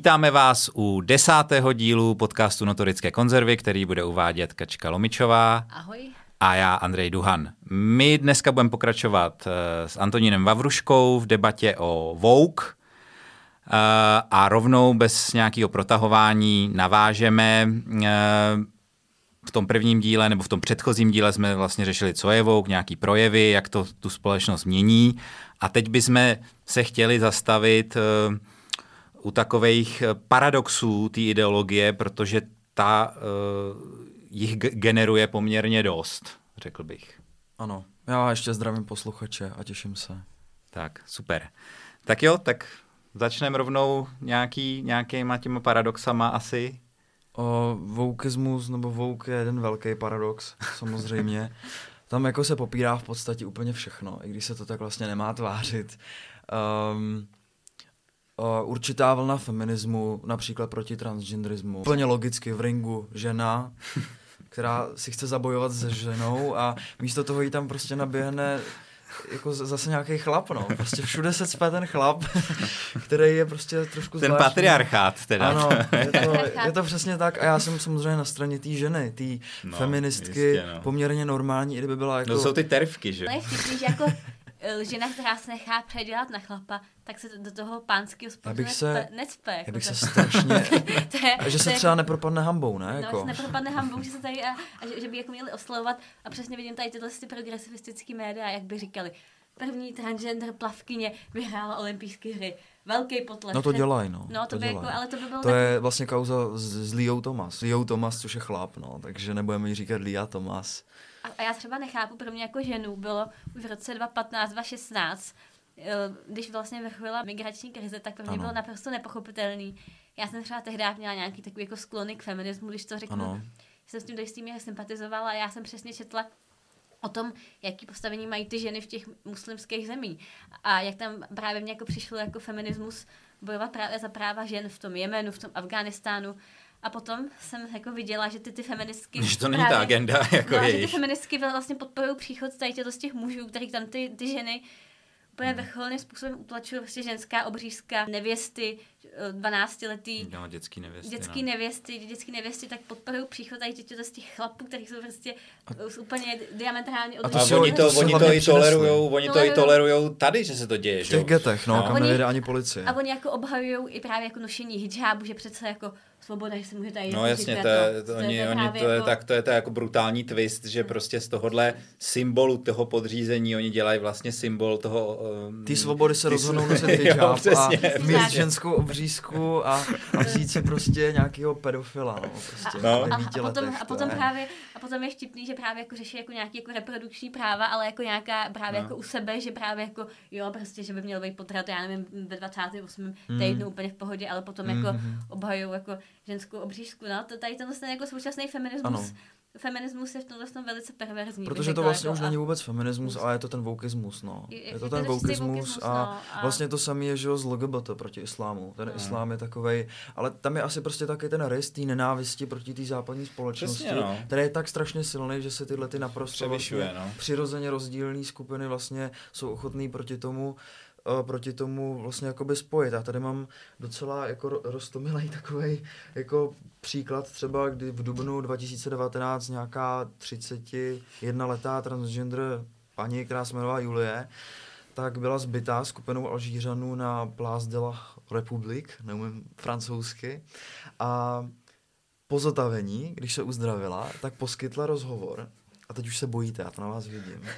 Vítáme vás u desátého dílu podcastu Notorické konzervy, který bude uvádět Kačka Lomičová. Ahoj. A já, Andrej Duhan. My dneska budeme pokračovat eh, s Antonínem Vavruškou v debatě o Vogue eh, a rovnou bez nějakého protahování navážeme. Eh, v tom prvním díle nebo v tom předchozím díle jsme vlastně řešili, co je Vogue, nějaký projevy, jak to tu společnost mění. A teď bychom se chtěli zastavit u takových paradoxů té ideologie, protože ta jich generuje poměrně dost, řekl bych. Ano, já ještě zdravím posluchače a těším se. Tak, super. Tak jo, tak začneme rovnou nějaký, nějakýma těma paradoxama asi. O, voukismus nebo vouk je jeden velký paradox, samozřejmě. Tam jako se popírá v podstatě úplně všechno, i když se to tak vlastně nemá tvářit. Um, uh, určitá vlna feminismu, například proti transgenderismu. Plně logicky v ringu žena která si chce zabojovat se ženou a místo toho jí tam prostě naběhne jako zase nějaký chlap, no. Prostě všude se cpe ten chlap, který je prostě trošku Ten zvláštní. patriarchát teda. Ano, je to, je to přesně tak a já jsem samozřejmě na straně té ženy, té no, feministky, jistě, no. poměrně normální, i kdyby byla jako... No jsou ty tervky, že? No je vtipný, že jako Eh, žena, která se nechá předělat na chlapa, tak se do toho pánského sportu se, necpe. Jako já bych se strašně... to je, a že se třeba nepropadne hambou, ne? No, jako. No, se nepropadne hambou, že se tady a, a že, že, by jako měli oslovovat a přesně vidím tady tyhle ty progresivistické média, jak by říkali. První transgender plavkyně vyhrála olympijské hry. Velký potlesk. No to dělají, no. No to, to by jako, ale to by bylo... To tak... je vlastně kauza s, s Leo Thomas. Leo Thomas, což je chlap, no, takže nebudeme jí říkat Lia Thomas. A, a já třeba nechápu, pro mě jako ženu bylo už v roce 2015, 2016, eh, když vlastně vrcholila migrační krize, tak pro mě ano. bylo naprosto nepochopitelný. Já jsem třeba tehdy měla nějaký takový jako sklony k feminismu, když to řeknu. Ano. Jsem s tím do jistý míry sympatizovala a já jsem přesně četla o tom, jaký postavení mají ty ženy v těch muslimských zemích. A jak tam právě mě jako přišlo jako feminismus bojovat právě za práva žen v tom Jemenu, v tom Afghánistánu. A potom jsem jako viděla, že ty, ty feministky... Že to není právě, ta agenda jako no, že ty feministky vlastně podporují příchod tady z těch mužů, který tam ty, ty ženy úplně hmm. vrcholným způsobem utlačují prostě ženská obřízka, nevěsty, 12 letý. No, dětský nevěsty. Dětský no. nevěsty, dětský nevěsty, tak podporují příchod tady těch, z těch chlapů, kteří jsou prostě a, jsou úplně diametrálně odlišní. A, oni to, oni to i tolerujou, oni to i tolerujou tady, že se to děje, že? V těch getech, no, no. kam nejde ani policie. A oni jako obhajují i právě jako nošení hijabu, že přece jako svoboda, že si může tady No jasně, to, je, to, oni, to, oni, to, je, jako... tak, to je to jako brutální twist, že prostě z tohohle symbolu toho podřízení oni dělají vlastně symbol toho... Um, ty svobody se rozhodnou nosit hijab a mít ženskou obřízku a, a vzít si prostě nějakého pedofila, no, prostě a, no. a, a, potom, a potom právě a potom je vtipný, že právě jako řeší jako nějaký jako reprodukční práva, ale jako nějaká právě no. jako u sebe, že právě jako jo, prostě, že by měl být potrat, já nevím, ve 28. Mm. týdnu úplně v pohodě, ale potom mm. jako mhm. obhajují jako ženskou obřízku. No, to tady ten jako současný feminismus ano feminismus je v tomhle tom velice perverzní. Protože to vlastně jako už a... není vůbec feminismus, ale je to ten voukismus, no. Je, je to ten voukismus a, no, a vlastně to samé je, že z LGBT proti islámu. Ten no. islám je takovej, ale tam je asi prostě taky ten rys té nenávisti proti té západní společnosti, Přesně, no. který je tak strašně silný, že se tyhle ty naprosto vlastně no. přirozeně rozdílné skupiny vlastně jsou ochotný proti tomu uh, proti tomu vlastně jakoby spojit. Já tady mám docela jako roztomilý takový jako příklad třeba, kdy v dubnu 2019 nějaká 31 letá transgender paní, která se jmenovala Julie, tak byla zbytá skupinou Alžířanů na Place de la République, neumím francouzsky, a po zotavení, když se uzdravila, tak poskytla rozhovor a teď už se bojíte, já to na vás vidím,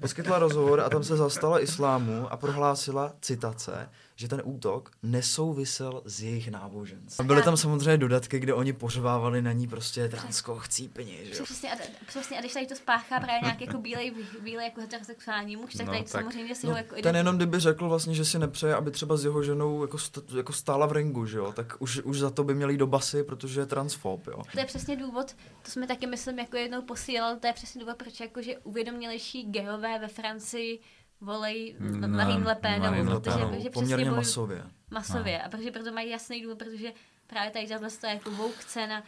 poskytla rozhovor a tam se zastala islámu a prohlásila citace, že ten útok nesouvisel s jejich náboženstvím. Byly tam samozřejmě dodatky, kde oni pořvávali na ní prostě transko chcípni, že jo? Přesně a, přesně, a když tady to spáchá právě nějaký jako bílej, bílej jako heterosexuální muž, tak no, tady tak, samozřejmě si no, ho jako... Ten jenom kdyby řekl vlastně, že si nepřeje, aby třeba s jeho ženou jako, st- jako stála v ringu, že jo? Tak už, už za to by měli do basy, protože je transfob, jo? To je přesně důvod, to jsme taky myslím jako jednou posílali, to je přesně důvod, proč jakože uvědomělejší geové ve Francii volej no, Marine Le Penovou, protože že poměrně masově. Masově. No. A protože proto mají jasný důvod, protože právě tady tohle to jako vouk cena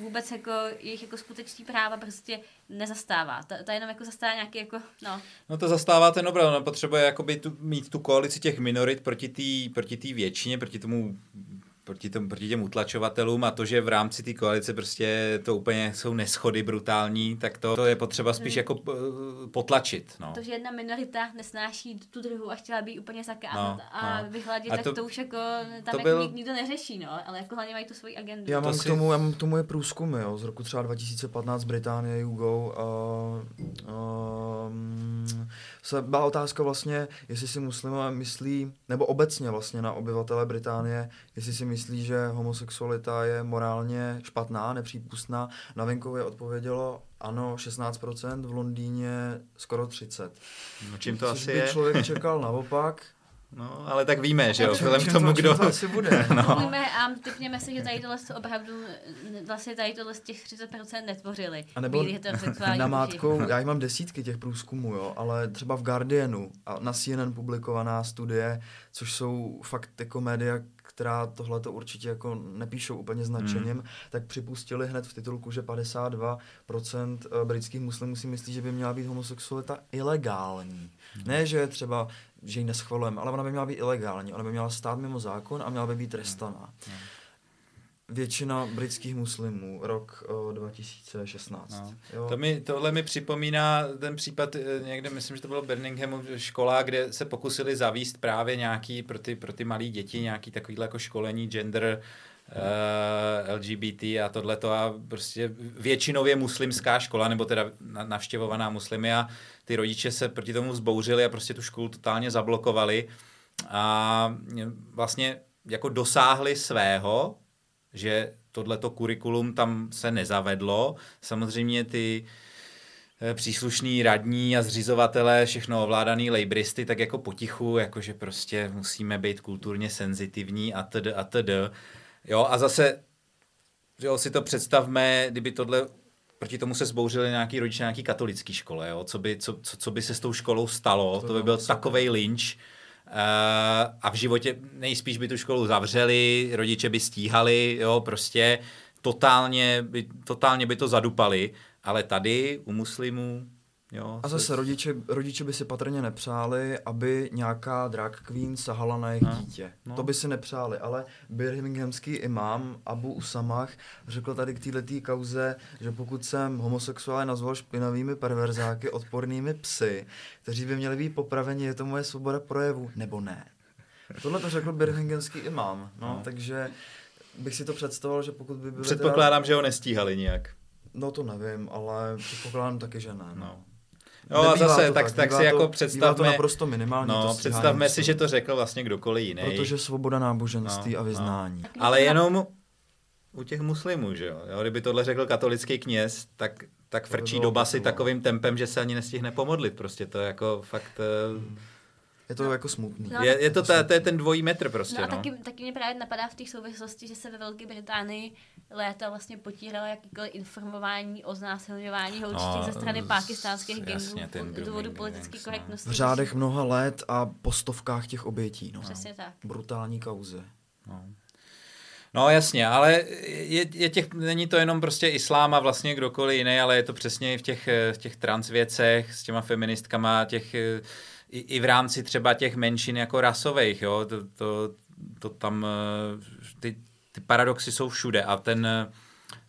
vůbec jako jejich jako skutečný práva prostě nezastává. Ta, ta jenom jako zastává nějaký jako, no. No to zastává ten obraz, no potřebuje jakoby tu, mít tu koalici těch minorit proti té proti tý většině, proti tomu proti, tom, proti těm utlačovatelům a to, že v rámci té koalice prostě to úplně jsou neschody brutální, tak to, to je potřeba spíš hmm. jako potlačit. No. To, že jedna minorita nesnáší tu druhou a chtěla by úplně zakázat no, a no. vyhladit, a tak to, to už jako tam to jako byl... nikdo neřeší, no, ale jako hlavně mají tu svoji agendu. Já mám, to k tomu, já mám k tomu je průzkumy, jo, z roku třeba 2015 Británie, Hugo a, a se byla otázka vlastně, jestli si muslimové myslí, nebo obecně vlastně na obyvatele Británie, jestli si myslí, že homosexualita je morálně špatná, nepřípustná. Na venkově odpovědělo ano, 16%, v Londýně skoro 30%. No čím to Což asi by je? člověk čekal naopak, No, ale tak víme, že jo, vzhledem k tomu, kdo... To asi bude. no. Víme a typněme si, že tady tohle opravdu, vlastně tady tohle z těch 30% netvořili. A nebo na mátkou, já jich mám desítky těch průzkumů, jo, ale třeba v Guardianu a na CNN publikovaná studie, což jsou fakt jako média, která tohle to určitě jako nepíšou úplně značením, hmm. tak připustili hned v titulku, že 52% eh, britských muslimů si myslí, že by měla být homosexualita ilegální. Hmm. Ne, že třeba že ji neschvalujeme, ale ona by měla být ilegální, ona by měla stát mimo zákon a měla by být trestaná. Hmm. Většina britských muslimů, rok uh, 2016. No. Jo. To mi, tohle mi připomíná ten případ eh, někde, myslím, že to bylo Birminghamu škola, kde se pokusili zavíst právě nějaký pro ty, pro ty malé děti nějaký takovýhle jako školení gender uh, eh, LGBT a tohleto a prostě většinově muslimská škola, nebo teda navštěvovaná muslimy a ty rodiče se proti tomu zbouřili a prostě tu školu totálně zablokovali a vlastně jako dosáhli svého, že tohleto kurikulum tam se nezavedlo. Samozřejmě ty eh, příslušný radní a zřizovatelé, všechno ovládaný lejbristy, tak jako potichu, jakože prostě musíme být kulturně senzitivní a td. a td. Jo, a zase jo, si to představme, kdyby tohle proti tomu se zbouřili nějaký rodiče nějaký katolický škole, jo? Co, by, co, co, co by se s tou školou stalo, to, to by byl takový lynč. Uh, a v životě nejspíš by tu školu zavřeli, rodiče by stíhali, jo, prostě totálně by, totálně by to zadupali, ale tady u muslimů Jo, a zase rodiče, rodiče by si patrně nepřáli, aby nějaká drag queen sahala na jejich no, dítě. No. To by si nepřáli, ale birminghamský imám Abu Usamach řekl tady k této kauze, že pokud jsem homosexuál nazval špinavými perverzáky, odpornými psy, kteří by měli být popraveni, je to moje svoboda projevu, nebo ne. Tohle to řekl birminghamský imám, no, no. takže bych si to představoval, že pokud by byli Předpokládám, teda... že ho nestíhali nijak. No to nevím, ale předpokládám taky, že ne. No. no. No a zase, tak, tak, tak si to, jako představme... to naprosto minimální. No, to představme si, že to řekl vlastně kdokoliv jiný. Protože svoboda náboženství no, a no. vyznání. No. Ale jenom u těch muslimů, že jo? jo? Kdyby tohle řekl katolický kněz, tak, tak frčí do basy takovým tempem, že se ani nestihne pomodlit. Prostě to je jako fakt... Hmm je to jako smutný. No, je, je to, ta, to je ten dvojí metr prostě. No a no. Taky, taky mě právě napadá v té souvislosti, že se ve Velké Británii léta vlastně potíralo jakýkoliv informování o znásilňování holčiček no, ze strany pakistánských gangů z důvodu politické no. korektnosti. V řádech mnoha let a po stovkách těch obětí. No. Přesně tak. Brutální kauzy. No. No jasně, ale je, je těch, není to jenom prostě islám a vlastně kdokoliv jiný, ale je to přesně v těch, v těch transvěcech s těma feministkama, těch i, i v rámci třeba těch menšin jako rasových, jo, to, to, to tam, eh, ty, ty paradoxy jsou všude a ten eh,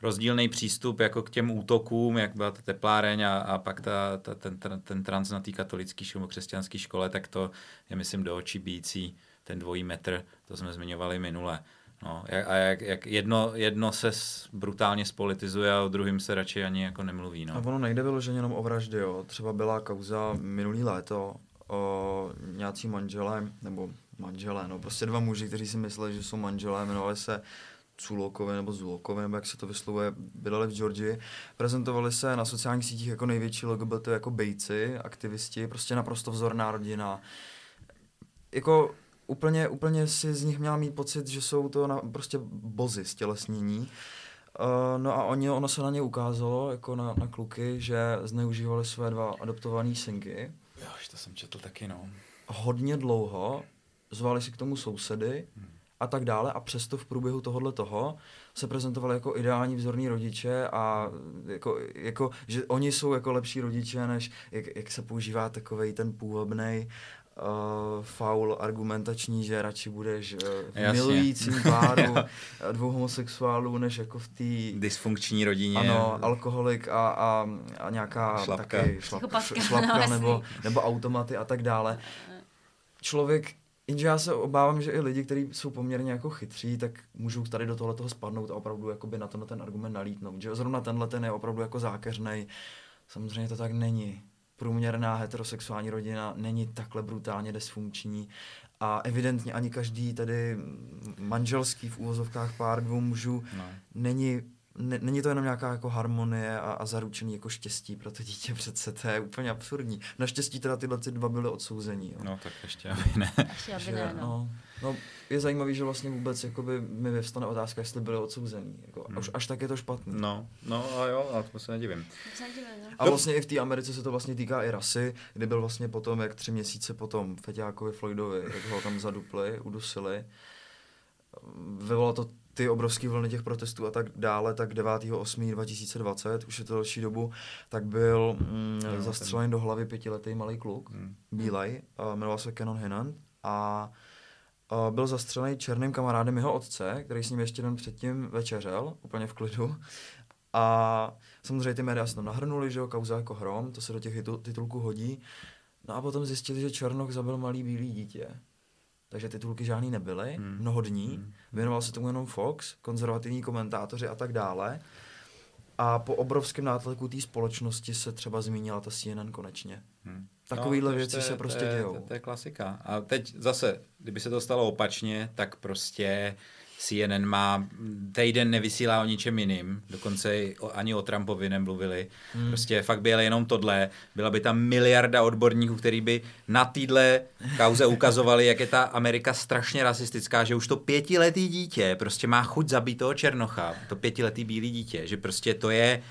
rozdílný přístup jako k těm útokům, jak byla ta tepláreň a, a pak ta, ta, ten, ten, ten trans na té katolické škole, křesťanské škole, tak to je, myslím, do očí bící, ten dvojí metr, to jsme zmiňovali minule. No, a jak, jak jedno, jedno se brutálně spolitizuje a o druhým se radši ani jako nemluví. No. A ono nejde vyloženě jenom o vraždy, jo. Třeba byla kauza minulý léto, o nějací manželé, nebo manželé, no prostě dva muži, kteří si mysleli, že jsou manželé, jmenovali se Culokové nebo Zulokové, nebo jak se to vyslovuje, bydleli v Georgii. Prezentovali se na sociálních sítích jako největší LGBT, jako bejci, aktivisti, prostě naprosto vzorná rodina. Jako úplně, úplně si z nich měla mít pocit, že jsou to na, prostě bozy stělesnění. Uh, no a oni, ono se na ně ukázalo, jako na, na kluky, že zneužívali své dva adoptované synky Jo, to jsem četl taky, no. Hodně dlouho, zvali si k tomu sousedy hmm. a tak dále a přesto v průběhu tohohle toho se prezentovali jako ideální vzorní rodiče a jako, jako, že oni jsou jako lepší rodiče, než jak, jak se používá takový ten půvabný uh, faul argumentační, že radši budeš uh, v milujícím páru dvou homosexuálů, než jako v té... Dysfunkční rodině. Ano, alkoholik a, a, a nějaká šlapka. taky šlap, šlapka no, nebo, nebo automaty a tak dále. Člověk Jenže já se obávám, že i lidi, kteří jsou poměrně jako chytří, tak můžou tady do tohle toho spadnout a opravdu jakoby na tenhle ten argument nalítnout. Že zrovna tenhle ten je opravdu jako zákeřnej. Samozřejmě to tak není průměrná heterosexuální rodina není takhle brutálně dysfunkční a evidentně ani každý tady manželský v úvozovkách pár dvou mužů no. není ne, není to jenom nějaká jako harmonie a, a zaručený jako štěstí pro to dítě přece, to je úplně absurdní. Naštěstí teda tyhle ty dva byly odsouzení. Jo. No tak ještě aby ne. Ještě aby ne, no. no. no. je zajímavý, že vlastně vůbec jakoby mi vyvstane otázka, jestli byly odsouzený. Jako, hmm. už až tak je to špatný. No, no a jo, a to se nedivím. No. A vlastně i v té Americe se to vlastně týká i rasy, kdy byl vlastně potom, jak tři měsíce potom Feťákovi Floydovi, jak ho tam zadupli, udusili. Vyvolalo to ty obrovské vlny těch protestů a tak dále, tak 9.8.2020, už je to další dobu, tak byl mm, no, zastřelen do hlavy pětiletý malý kluk, hmm. bílej, uh, jmenoval se Canon Hinan a uh, byl zastřelený černým kamarádem jeho otce, který s ním ještě den předtím večeřel, úplně v klidu. A samozřejmě ty média se tam nahrnuli, že jo, kauza jako hrom, to se do těch titulků hodí. No a potom zjistili, že Černoch zabil malý bílý dítě takže titulky žádný nebyly, hmm. mnoho dní. Hmm. Věnoval se tomu jenom Fox, konzervativní komentátoři a tak dále. A po obrovském nátlaku té společnosti se třeba zmínila ta CNN konečně. Hmm. Takovýhle no, věci je, se prostě to je, dějou. To, to je klasika. A teď zase, kdyby se to stalo opačně, tak prostě CNN má týden nevysílá o ničem jiným, dokonce ani o Trumpovi nemluvili. Hmm. Prostě fakt by jeli jenom tohle. Byla by tam miliarda odborníků, který by na týdle kauze ukazovali, jak je ta Amerika strašně rasistická, že už to pětiletý dítě prostě má chuť zabít toho Černocha, to pětiletý bílý dítě, že prostě to je,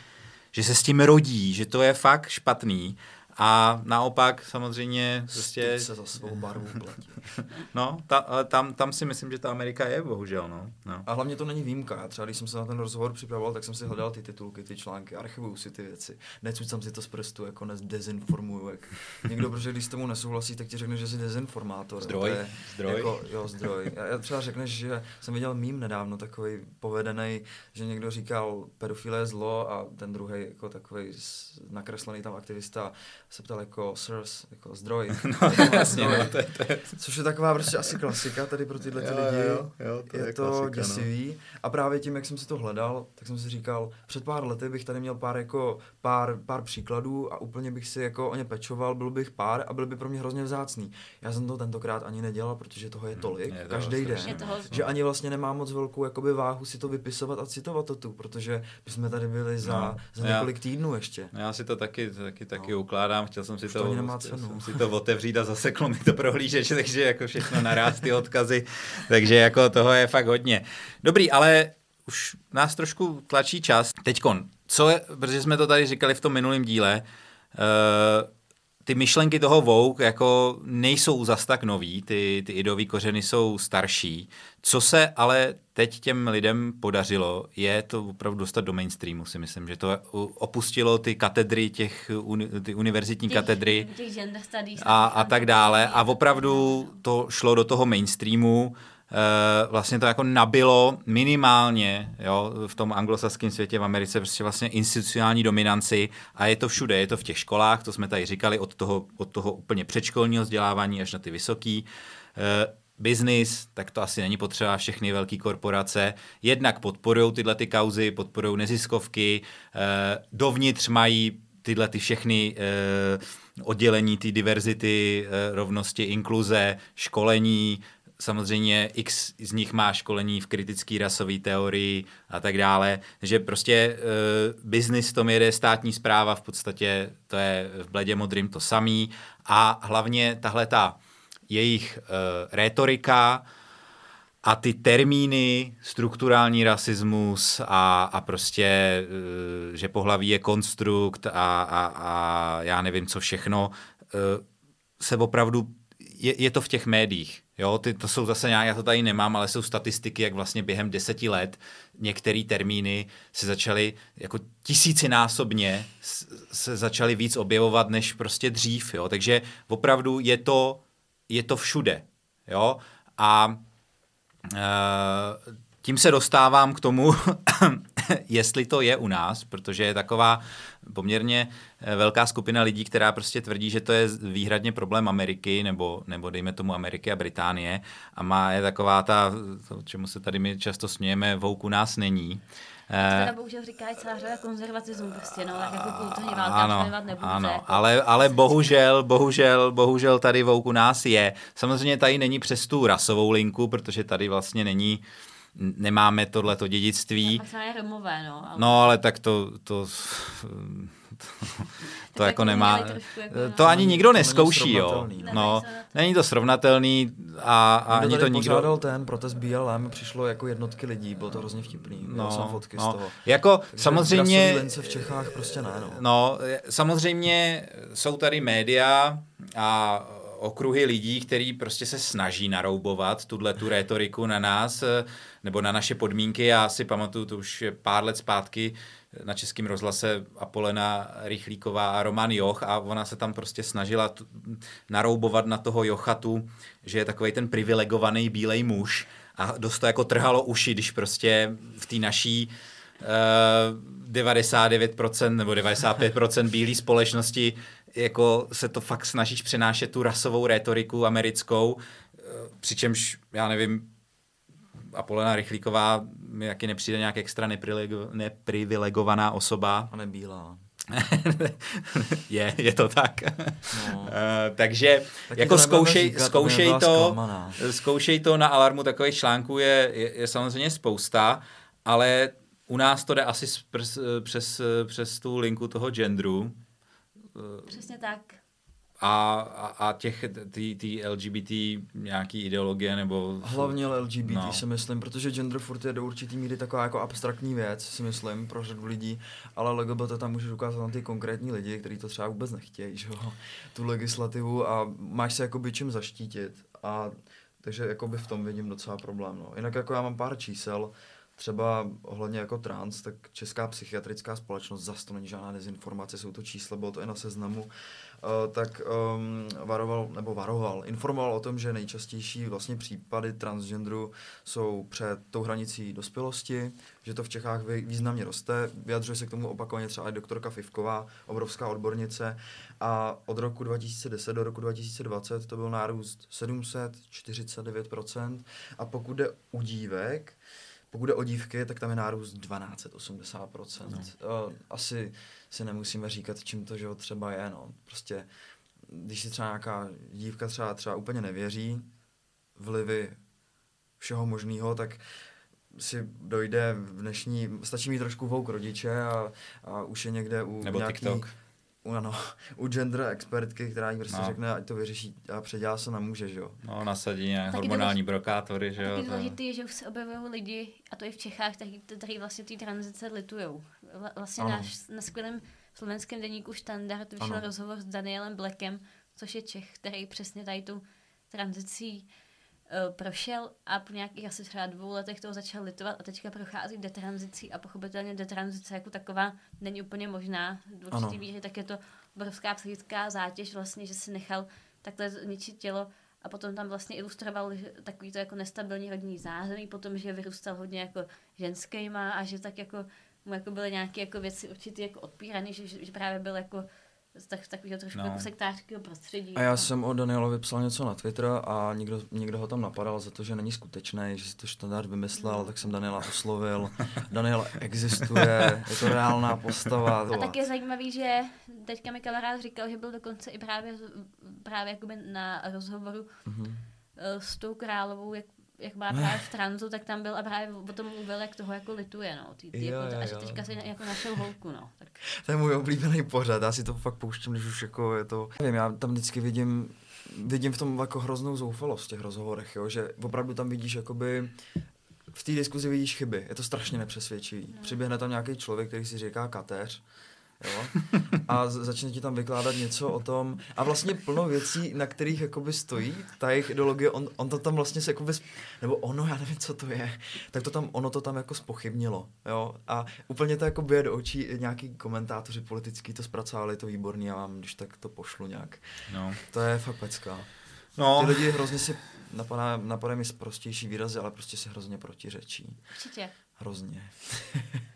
že se s tím rodí, že to je fakt špatný a naopak samozřejmě prostě... se za svou barvu no, ta, ale tam, tam si myslím, že ta Amerika je, bohužel, no. no. A hlavně to není výjimka. Já třeba, když jsem se na ten rozhovor připravoval, tak jsem si hledal ty titulky, ty články, archivuju si ty věci. Necucám si to z prstu, jako dezinformuju. Jak někdo, protože když s tomu nesouhlasí, tak ti řekne, že jsi dezinformátor. Zdroj, je, zdroj. Jako, jo, zdroj. Já, já třeba řekneš, že jsem viděl mím nedávno, takový povedený, že někdo říkal, pedofile je zlo a ten druhý jako takový nakreslený tam aktivista se ptal jako source, jako zdroj. No, jako jasně, zdroj, no, to je, to je. Což je taková prostě asi klasika tady pro tyhle ty jo, lidi. Jo, jo, to je, je to klasika, no. děsivý. No. A právě tím, jak jsem si to hledal, tak jsem si říkal, před pár lety bych tady měl pár jako pár, pár příkladů a úplně bych si jako o ně pečoval, byl bych pár a byl by pro mě hrozně vzácný. Já jsem to tentokrát ani nedělal, protože toho je hmm, tolik, je každý den, je toho... že ani vlastně nemá moc velkou jakoby váhu si to vypisovat a citovat to tu, protože bychom tady byli za, no, za několik já, týdnů ještě. Já si to taky, taky, taky no. ukládám, chtěl jsem si to, to nemá cenu. Jsem si to otevřít a zaseklo mi to prohlížeč, takže jako všechno naráz ty odkazy, takže jako toho je fakt hodně. Dobrý, ale už nás trošku tlačí čas. Teďkon, co je, protože jsme to tady říkali v tom minulém díle, uh, ty myšlenky toho Vogue jako nejsou zas tak nový, ty, ty idové kořeny jsou starší. Co se ale teď těm lidem podařilo, je to opravdu dostat do mainstreamu, si myslím, že to opustilo ty katedry, těch uni, ty univerzitní těch, katedry těch a, a tak dále. A opravdu to šlo do toho mainstreamu, vlastně to jako nabilo minimálně jo, v tom anglosaském světě v Americe prostě vlastně institucionální dominanci a je to všude, je to v těch školách, to jsme tady říkali, od toho, od toho úplně předškolního vzdělávání až na ty vysoký. Uh, biznis, tak to asi není potřeba všechny velké korporace. Jednak podporují tyhle ty kauzy, podporují neziskovky, uh, dovnitř mají tyhle ty všechny uh, oddělení té diverzity, rovnosti, inkluze, školení, samozřejmě x z nich má školení v kritické rasové teorii a tak dále, že prostě uh, biznis tom jede státní zpráva, v podstatě to je v bledě modrým to samý a hlavně tahle ta jejich uh, rétorika a ty termíny, strukturální rasismus a, a prostě, uh, že pohlaví je konstrukt a, a, a já nevím co všechno, uh, se opravdu je, je to v těch médiích. Jo, ty, to jsou zase nějak, já to tady nemám, ale jsou statistiky, jak vlastně během deseti let některé termíny se začaly jako tisícinásobně se začaly víc objevovat než prostě dřív. Jo. Takže opravdu je to je to všude. Jo? A uh, tím se dostávám k tomu, jestli to je u nás, protože je taková poměrně eh, velká skupina lidí, která prostě tvrdí, že to je výhradně problém Ameriky, nebo, nebo dejme tomu Ameriky a Británie, a má je taková ta, to, čemu se tady my často smějeme, vouk u nás není. Eh, teda bohužel říká i celá řada konzervatismu prostě, no, tak jako kulturní válka ano, nebude. Ano, ale, ale bohužel, bohužel, bohužel tady vouk u nás je. Samozřejmě tady není přes tu rasovou linku, protože tady vlastně není uh, nemáme tohleto dědictví. Romové, no. Ale... No, ale tak to, to, to, to jako nemá, jako, to ani nikdo neskouší, jo. No, není to srovnatelný a, a ani to nikdo... pořádal ten protest BLM, přišlo jako jednotky lidí, bylo to hrozně vtipný, no, jsem fotky no. z toho. Jako Takže samozřejmě... v Čechách prostě ne, no. No, samozřejmě jsou tady média a okruhy lidí, který prostě se snaží naroubovat tuhle tu retoriku na nás eh, nebo na naše podmínky. Já si pamatuju, to už je pár let zpátky, eh, na českém rozhlase Apolena Rychlíková a Roman Joch a ona se tam prostě snažila t- naroubovat na toho Jochatu, že je takový ten privilegovaný bílej muž a dost to jako trhalo uši, když prostě v té naší uh, 99% nebo 95% bílé společnosti jako se to fakt snažíš přenášet tu rasovou retoriku americkou, eh, přičemž, já nevím, Apolena Rychlíková mi jaký nepřijde nějak extra neprivilegovaná osoba. A nebílá. je, je to tak. No. uh, takže tak jako zkoušej, říkat, zkoušej, to, zkoušej to na alarmu takových článků je, je, je samozřejmě spousta, ale u nás to jde asi přes, přes, přes tu linku toho genderu, Eh, Přesně tak. A, a, a těch, ty, ty LGBT nějaký ideologie nebo... Hlavně LGBT no. si myslím, protože gender furt je do určitý míry taková jako abstraktní věc, si myslím, pro řadu lidí, ale LGBT tam můžeš ukázat na ty konkrétní lidi, kteří to třeba vůbec nechtějí, že jo, tu legislativu a máš se jakoby čím zaštítit a takže jakoby v tom vidím docela problém, no. Jinak jako já mám pár čísel, třeba ohledně jako trans, tak Česká psychiatrická společnost, zase to není žádná dezinformace, jsou to čísla, bylo to i na seznamu, uh, tak um, varoval, nebo varoval, informoval o tom, že nejčastější vlastně případy transgenderu jsou před tou hranicí dospělosti, že to v Čechách významně roste, vyjadřuje se k tomu opakovaně třeba i doktorka Fivková, obrovská odbornice, a od roku 2010 do roku 2020 to byl nárůst 749%, a pokud jde u dívek, pokud jde o dívky, tak tam je nárůst 1280%. No. Asi si nemusíme říkat, čím to, že třeba je. No. Prostě, když si třeba nějaká dívka třeba, třeba úplně nevěří vlivy všeho možného, tak si dojde v dnešní, stačí mít trošku vouk rodiče a, a už je někde u Nebo nějaký, TikTok ano, u gender expertky, která jí prostě no. řekne, ať to vyřeší a předělá se na muže, že jo. No, nasadí nějaké hormonální brokátory, že jo. Taky důležitý že už se objevují lidi, a to i v Čechách, kteří vlastně ty tranzice litujou. Vlastně ano. náš, na skvělém slovenském deníku Standard vyšel ano. rozhovor s Danielem Blackem, což je Čech, který přesně tady tu tranzicí uh, prošel a po nějakých asi třeba dvou letech toho začal litovat a teďka prochází detranzicí a pochopitelně detranzice jako taková není úplně možná. V určitý míře, tak je to obrovská psychická zátěž vlastně, že si nechal takhle zničit tělo a potom tam vlastně ilustroval že takový to jako nestabilní rodinný zázemí, potom, že vyrůstal hodně jako ženskýma a že tak jako mu jako byly nějaké jako věci určitě jako odpírané, že, že právě byl jako z tak, takového trošku no. jako sektářského prostředí. A já no. jsem o Danielovi psal něco na Twitter a někdo, někdo ho tam napadal za to, že není skutečný, že si to štandard vymyslel, no. tak jsem Daniela oslovil. Daniel existuje, je to reálná postava. A tak je zajímavý, že teďka mi kamarád říkal, že byl dokonce i právě, právě jakoby na rozhovoru mm-hmm. s tou královou, jak jak má právě v tranzu, tak tam byl a právě o tom mluvil, jak toho jako lituje, no. Ty, ty jo, jako, jo, a že teďka si jako našel holku, no. Tak. To je můj oblíbený pořad, já si to fakt pouštím, když už jako je to, nevím, já tam vždycky vidím, vidím v tom jako hroznou zoufalost v těch rozhovorech, jo, že opravdu tam vidíš jakoby v té diskuzi vidíš chyby, je to strašně nepřesvědčivý. No. Přiběhne tam nějaký člověk, který si říká kateř, Jo? A začne ti tam vykládat něco o tom a vlastně plno věcí, na kterých jakoby stojí ta jejich ideologie, on, on to tam vlastně se jakoby, nebo ono, já nevím, co to je, tak to tam, ono to tam jako spochybnilo, jo, a úplně to jako do očí nějaký komentátoři politický to zpracovali, to výborný, já vám když tak to pošlu nějak. No. To je fakt pecka. No. Ty lidi hrozně si napadá, napadá mi prostější výrazy, ale prostě si hrozně protiřečí. Určitě. Hrozně.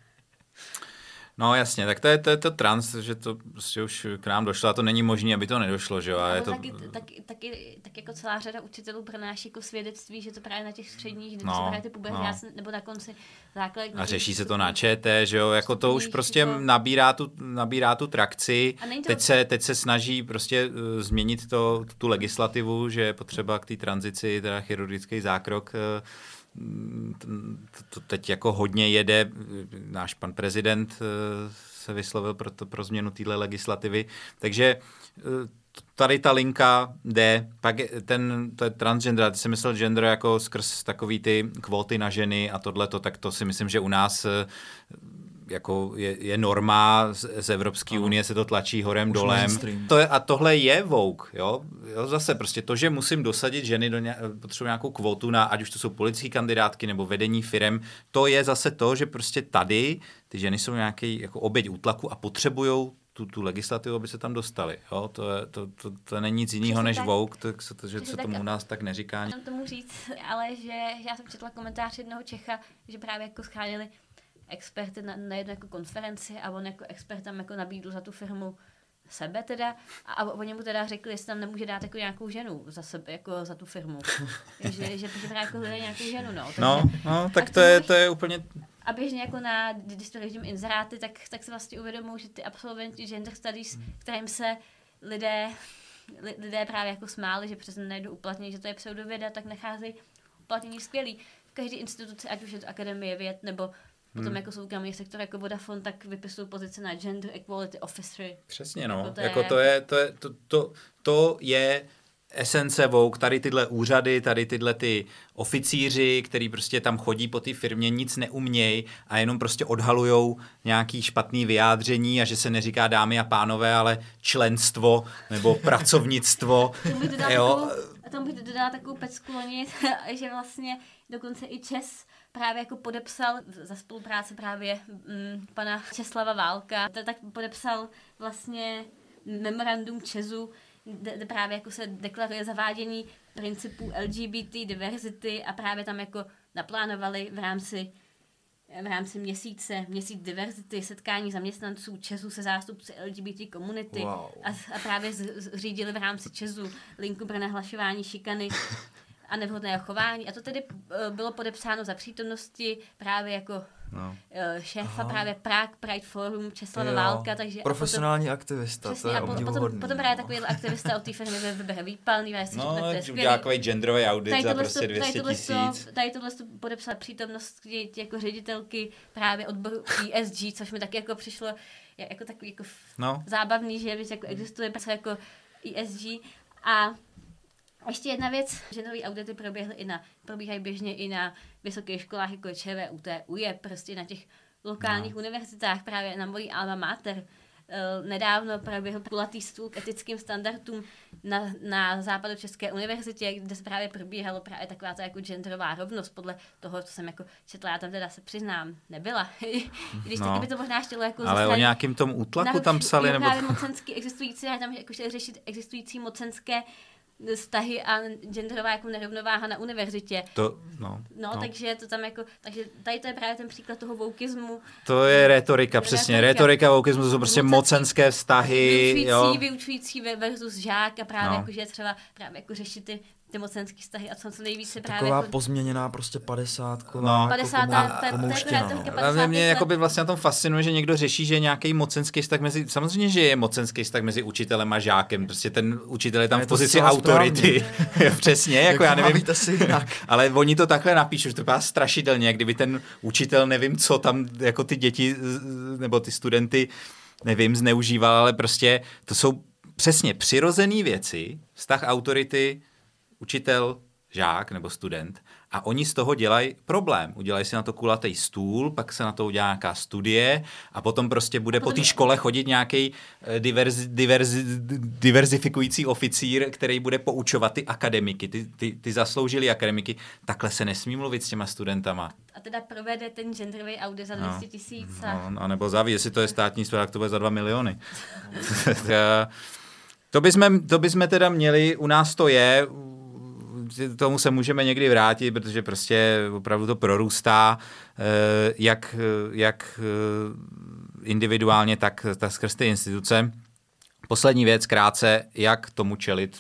No jasně, tak to je, to je to trans, že to prostě už k nám došlo a to není možné, aby to nedošlo, že jo. A je to... taky, taky, taky, tak jako celá řada učitelů pronáší jako svědectví, že to právě na těch středních, no, právě ty puberty, no. nebo na konci základní. A řeší se to na ČT, že jo, jako to už prostě jako... nabírá, tu, nabírá tu trakci. To... Teď, se, teď se snaží prostě uh, změnit to, tu legislativu, že je potřeba k té tranzici, teda chirurgický zákrok uh, to teď jako hodně jede, náš pan prezident eh, se vyslovil pro, to, pro změnu téhle legislativy, takže eh, tady ta linka jde, pak ten, to je transgender, ty si myslel gender jako skrz takový ty kvóty na ženy a tohleto, tak to si myslím, že u nás eh, jako je, je norma z, z Evropské unie, se to tlačí horem Už dolem. To je, a tohle je Vogue, jo? jo? Zase prostě to, že musím dosadit ženy do ně, potřebuji nějakou kvotu na, ať už to jsou politické kandidátky nebo vedení firem, to je zase to, že prostě tady ty ženy jsou nějaký jako oběť útlaku a potřebují tu, tu legislativu, aby se tam dostali. Jo? To, je, to, to, to není nic jiného než tak, Vogue, to, to, že se tomu u nás tak neříká. Mám tomu říct, ale že já jsem četla komentář jednoho Čecha, že právě jako scháněli experty na, na jednu jako konferenci a on jako expert tam jako nabídl za tu firmu sebe teda a, a oni mu teda řekli, jestli tam nemůže dát jako nějakou ženu za sebe, jako za tu firmu. že, že potřebuje jako hledat nějakou ženu, no. Takže, no, no, tak to je, to je úplně... A běžně jako na, když to vidím inzeráty, tak, tak se vlastně uvědomují, že ty absolventi gender studies, kterým se lidé, lidé právě jako smáli, že přesně najdu uplatnění, že to je pseudověda, tak necházejí uplatnění skvělý. V každé instituci, ať už je to akademie věd nebo Potom hmm. jako soukromý sektor jako Vodafone, tak vypisují pozice na Gender Equality Officer. Přesně, no. Jako to, jako je... to je, to je, to, to, to je esence Vogue, tady tyhle úřady, tady tyhle ty oficíři, který prostě tam chodí po té firmě, nic neumějí a jenom prostě odhalujou nějaký špatný vyjádření a že se neříká dámy a pánové, ale členstvo nebo pracovnictvo. jo. a tam bych dodala takovou pecku že vlastně dokonce i Čes právě jako podepsal za spolupráce právě mm, pana Česlava Válka, tak podepsal vlastně memorandum Česu, kde právě jako se deklaruje zavádění principů LGBT, diverzity a právě tam jako naplánovali v rámci v rámci měsíce, měsíc diverzity, setkání zaměstnanců Česu se zástupci LGBT komunity wow. a, a právě zřídili v rámci Česu linku pro nahlašování šikany a nevhodného chování. A to tedy eh, bylo podepsáno za přítomnosti právě jako no. Eh, šéfa Aha. právě Prague Pride Forum Česlava Válka. Takže Profesionální potom, aktivista, přesně, to je a potom, potom, potom právě takový aktivista od té firmy vybere výpalný, si no, že udělá takový genderový audit tady za prostě 200 tisíc. Tady tohle to podepsala přítomnost jako ředitelky právě odboru ESG, což mi taky jako přišlo jako takový jako no. zábavný, že jako existuje jako ESG a a ještě jedna věc, že nové audity proběhly i na, probíhají běžně i na vysokých školách jako ČVUT, je prostě na těch lokálních no. univerzitách, právě na mojí alma mater. Uh, nedávno proběhl kulatý stůl k etickým standardům na, na západu České univerzitě, kde se právě probíhalo právě taková ta jako genderová rovnost, podle toho, co jsem jako četla, já tam teda se přiznám, nebyla. Když no. taky by to možná chtělo jako Ale o nějakým tom útlaku tam psali? Nebo... Právě mocenský existující, tam jako řešit existující mocenské vztahy a genderová jako nerovnováha na univerzitě. To, no, no, no, takže to tam jako, takže tady to je právě ten příklad toho voukismu. To je retorika, přesně. Retorika, voukismu to jsou prostě mocenské vztahy. Vyučující, jo. vyučující versus žák a právě no. jako, že třeba právě jako řešit ty ty mocenský vztahy a co co nejvíce právě... Taková jako... pozměněná prostě padesátková. No. Padesátá, jako komu, no. Ale mě jako by vlastně na tom fascinuje, že někdo řeší, že nějaký mocenský vztah mezi... Samozřejmě, že je mocenský vztah mezi učitelem a žákem. Prostě ten učitel je tam je v pozici autority. Přesně, jako já nevím. Asi jinak. ale oni to takhle napíšou, že to vypadá strašidelně, kdyby ten učitel, nevím co tam, jako ty děti nebo ty studenty, nevím, zneužíval, ale prostě to jsou přesně přirozené věci, vztah autority učitel, žák nebo student a oni z toho dělají problém. Udělají si na to kulatý stůl, pak se na to udělá nějaká studie a potom prostě bude potom... po té škole chodit nějaký eh, diverzi, diverzi, diverzifikující oficír, který bude poučovat ty akademiky, ty, ty, ty zasloužilý akademiky. Takhle se nesmí mluvit s těma studentama. A teda provede ten genderový audit za 200 no. tisíc. A... No, a nebo zaví, jestli to je státní zpráva, tak to bude za 2 miliony. To bychom, to bychom teda měli, u nás to je, tomu se můžeme někdy vrátit, protože prostě opravdu to prorůstá, eh, jak, jak eh, individuálně, tak, tak skrz ty instituce. Poslední věc, krátce, jak tomu čelit?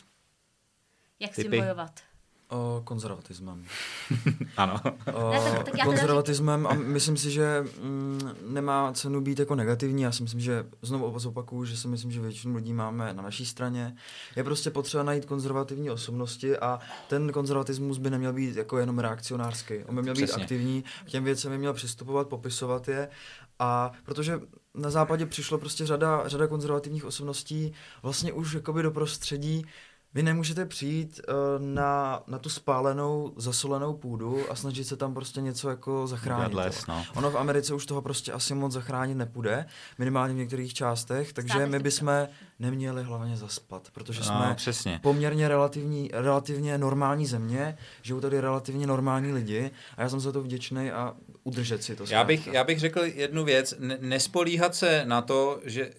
Jak si bojovat? O, konzervatismem. ano. O, ne, konzervatismem a myslím si, že mm, nemá cenu být jako negativní. Já si myslím, že znovu zopakuju, že si myslím, že většinu lidí máme na naší straně. Je prostě potřeba najít konzervativní osobnosti a ten konzervatismus by neměl být jako jenom reakcionářský. On by měl Přesně. být aktivní, k těm věcem by měl přistupovat, popisovat je a protože na západě přišlo prostě řada, řada konzervativních osobností vlastně už jakoby do prostředí, vy nemůžete přijít uh, na, na tu spálenou, zasolenou půdu a snažit se tam prostě něco jako zachránit. Les, no. Ono v Americe už toho prostě asi moc zachránit nepůjde, minimálně v některých částech, takže Stále my bychom neměli hlavně zaspat, protože no, jsme přesně. poměrně relativní, relativně normální země, žijou tady relativně normální lidi a já jsem za to vděčný a udržet si to. Já bych, já bych řekl jednu věc, nespolíhat se na to, že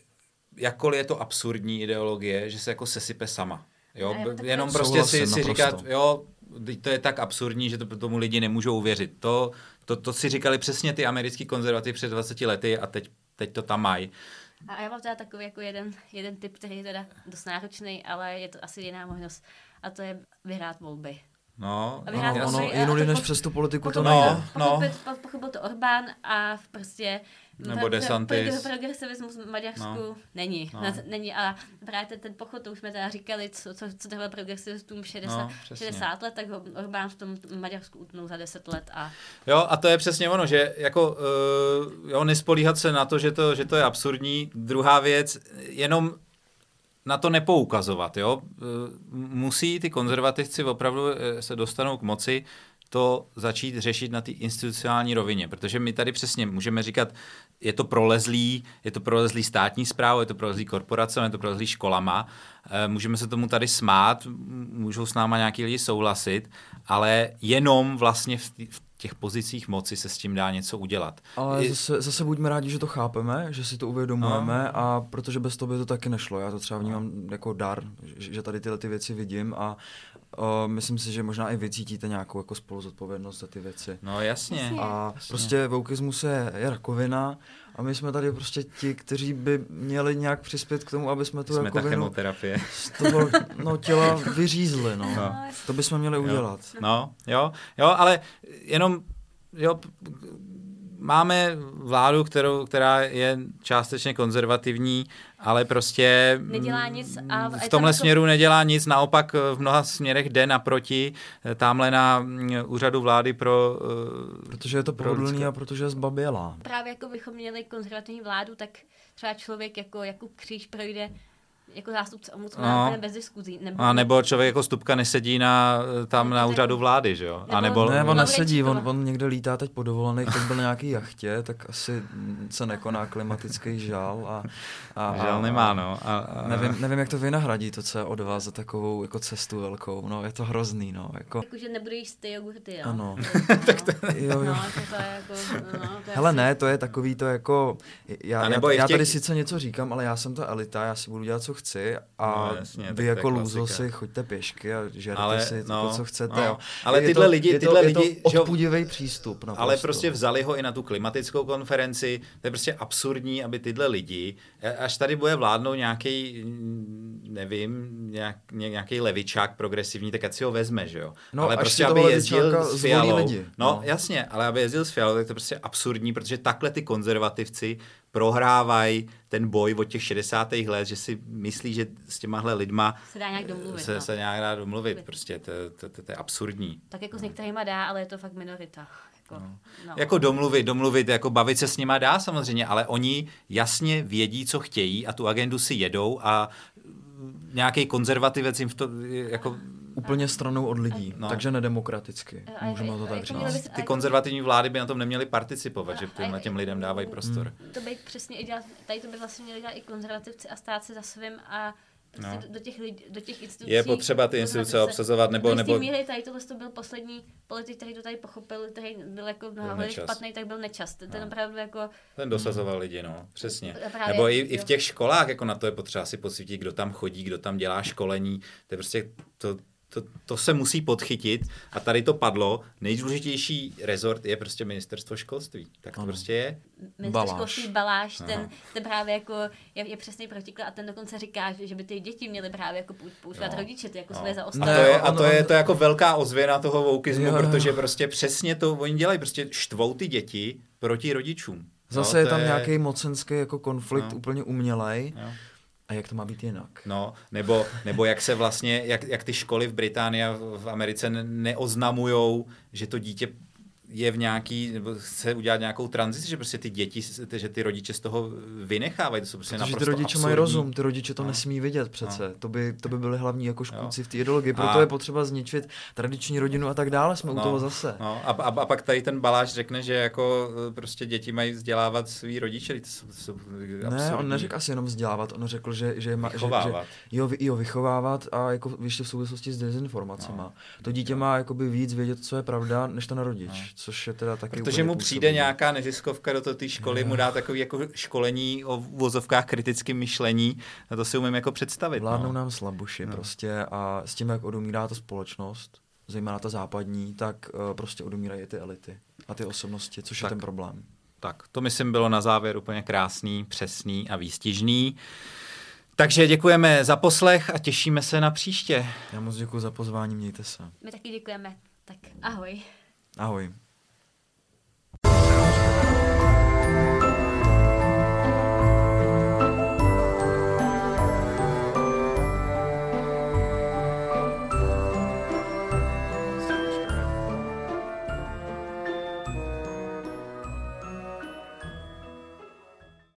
jakkoliv je to absurdní ideologie, že se jako sesype sama. Jo, jenom prostě si, si říkat, jo, to je tak absurdní, že to tomu lidi nemůžou uvěřit. To, to, to si říkali přesně ty americký konzervativy před 20 lety a teď, teď to tam mají. A já mám teda takový jako jeden, jeden typ, který je teda dost náročný, ale je to asi jiná možnost. A to je vyhrát volby. No, no ono, jinudy než přes tu politiku to nejde. No, no. Pochopil to Orbán a prostě nebo DeSantis. Progresivismus v Maďarsku no. není. No. není. A právě ten, ten pochod, to už jsme teda říkali, co, co, co tohle progresivistům 60, no, 60 let, tak Orbán v tom Maďarsku utnul za 10 let. A... Jo, a to je přesně ono, že jako uh, jo, nespolíhat se na to, že to, že to je absurdní. Druhá věc, jenom na to nepoukazovat. Jo? Eh, musí ty konzervativci opravdu eh, se dostanou k moci to začít řešit na té institucionální rovině, protože my tady přesně můžeme říkat, je to prolezlý, je to prolezlý státní zprávu, je to prolezlý korporace, je to prolezlý školama, eh, můžeme se tomu tady smát, můžou s náma nějaký lidi souhlasit, ale jenom vlastně v, v těch pozicích moci se s tím dá něco udělat. Ale I... zase, zase buďme rádi, že to chápeme, že si to uvědomujeme no. a protože bez toho by to taky nešlo. Já to třeba vnímám no. jako dar, že tady tyhle ty věci vidím a uh, myslím si, že možná i vy cítíte nějakou jako spoluzodpovědnost za ty věci. No jasně. A jasně. prostě voukismus je, je rakovina a my jsme tady prostě ti, kteří by měli nějak přispět k tomu, aby jsme tu jsme rakovinu chemoterapie. z toho no, těla vyřízli. No. no. To bychom měli udělat. No, jo, jo, ale jenom jo, máme vládu, kterou, která je částečně konzervativní, ale prostě nedělá nic a v tomhle jako... směru nedělá nic, naopak v mnoha směrech jde naproti eh, tamhle na mm, úřadu vlády pro... Eh, protože je to pohodlný a protože je zbabělá. Právě jako bychom měli konzervativní vládu, tak třeba člověk jako Jakub Kříž projde jako zástupce ombudsmana no. bez diskuzí. Nebo, a nebo člověk jako Stupka nesedí na, tam na úřadu vlády, že jo? A nebo, ne, on nesedí, on, on někde lítá teď po dovolených, teď byl na nějaký jachtě, tak asi se nekoná klimatický žál. A, a, žál nemá, no. A, a... Nevím, nevím, jak to vynahradí, to, co je od vás za takovou jako cestu velkou, no, je to hrozný, no. Jako... jako že nebude jíst ty jogurty, jo? Ano. tak to... jo, jo. No, jako to je jako, no, to je Hele, asi... ne, to je takový to jako, já, já, já tady sice něco říkám, ale já jsem ta elita, já si budu dělat, co chci a no, jasně, vy jako lůzo si choďte pěšky a žerte ale, si no, to, co chcete. No. Jo. Ale je tyhle to, lidi, tyhle je to, lidi, je to odpudivý přístup. Naprosto. Ale prostě vzali ho i na tu klimatickou konferenci. To je prostě absurdní, aby tyhle lidi, až tady bude vládnout nějaký, nevím, nějak, nějaký levičák progresivní, tak ať si ho vezme, že jo. No, ale prostě, aby jezdil s Fialou. Lidi. No, no, jasně, ale aby jezdil s Fialou, tak to je prostě absurdní, protože takhle ty konzervativci prohrávají ten boj od těch 60. let, že si myslí, že s těmahle lidma se dá nějak domluvit. Se, no. se nějak dá domluvit, prostě to, to, to, to je absurdní. Tak jako s některýma dá, ale je to fakt minorita. Jako, no. No. jako domluvit, domluvit, jako bavit se s nima dá samozřejmě, ale oni jasně vědí, co chtějí a tu agendu si jedou a nějaký konzervativec jim v to, jako úplně stranou od lidí, no. takže nedemokraticky. A, můžeme to tak jako říct. Ty konzervativní vlády by na tom neměly participovat, že těm, těm lidem dávají prostor. To by přesně i dělat, tady to by vlastně měli dělat i konzervativci a stát se za svým a prostě no. do, těch lidí, do těch institucí. Je potřeba ty instituce obsazovat, nebo... nebo... míry tady tohle to byl poslední politik, který to tady pochopil, který byl jako na špatný, tak byl nečas. Ten no. opravdu jako... Ten dosazoval hmm. lidi, no, přesně. Právě, nebo i, i v těch školách, jako na to je potřeba si posvítit, kdo tam chodí, kdo tam dělá školení. To je prostě to, to, to se musí podchytit a tady to padlo. Nejdůležitější rezort je prostě ministerstvo školství. Tak to ano. prostě je. Ministerstvo školství Baláš, ten, ten právě jako je, je přesný protiklad a ten dokonce říká, že, že by ty děti měly právě jako používat no. rodiče, ty jako no. své zaostalé. A to je, a to je to jako velká ozvěna toho voukismu, jo. protože prostě přesně to oni dělají, prostě štvou ty děti proti rodičům. Zase no, je tam je... nějaký mocenský jako konflikt no. úplně umělej. Jo. A jak to má být jinak? No, nebo, nebo jak se vlastně, jak, jak ty školy v Británii a v Americe neoznamujou, že to dítě je v nějaký, nebo chce udělat nějakou tranzici, že prostě ty děti, že ty rodiče z toho vynechávají, to jsou prostě Protože ty rodiče absurdní. mají rozum, ty rodiče to no. nesmí vidět přece, no. to, by, to by byly hlavní jako škůdci v té ideologii, proto a... je potřeba zničit tradiční rodinu a tak dále, jsme no. u toho zase. No. A, a, a, pak tady ten baláš řekne, že jako e, prostě děti mají vzdělávat svý rodiče, to jsou, to jsou Ne, on neřekl asi jenom vzdělávat, on řekl, že, že, má, že, že jo, jo, vychovávat a jako ještě v souvislosti s dezinformacemi. No. To dítě má jakoby víc vědět, co je pravda, než ten rodič, no. Což je teda taky Protože mu přijde nějaká neziskovka do té školy, mu dá takový jako školení o vozovkách kritickém myšlení, a to si umím jako představit. Vládnou no. nám slabuši no. prostě a s tím, jak odumírá ta společnost, zejména ta západní, tak uh, prostě odumírají ty elity a ty osobnosti, což tak. je ten problém. Tak, to myslím bylo na závěr úplně krásný, přesný a výstižný. Takže děkujeme za poslech a těšíme se na příště. Já moc děkuji za pozvání, mějte se. My taky děkujeme. Tak ahoj. Ahoj.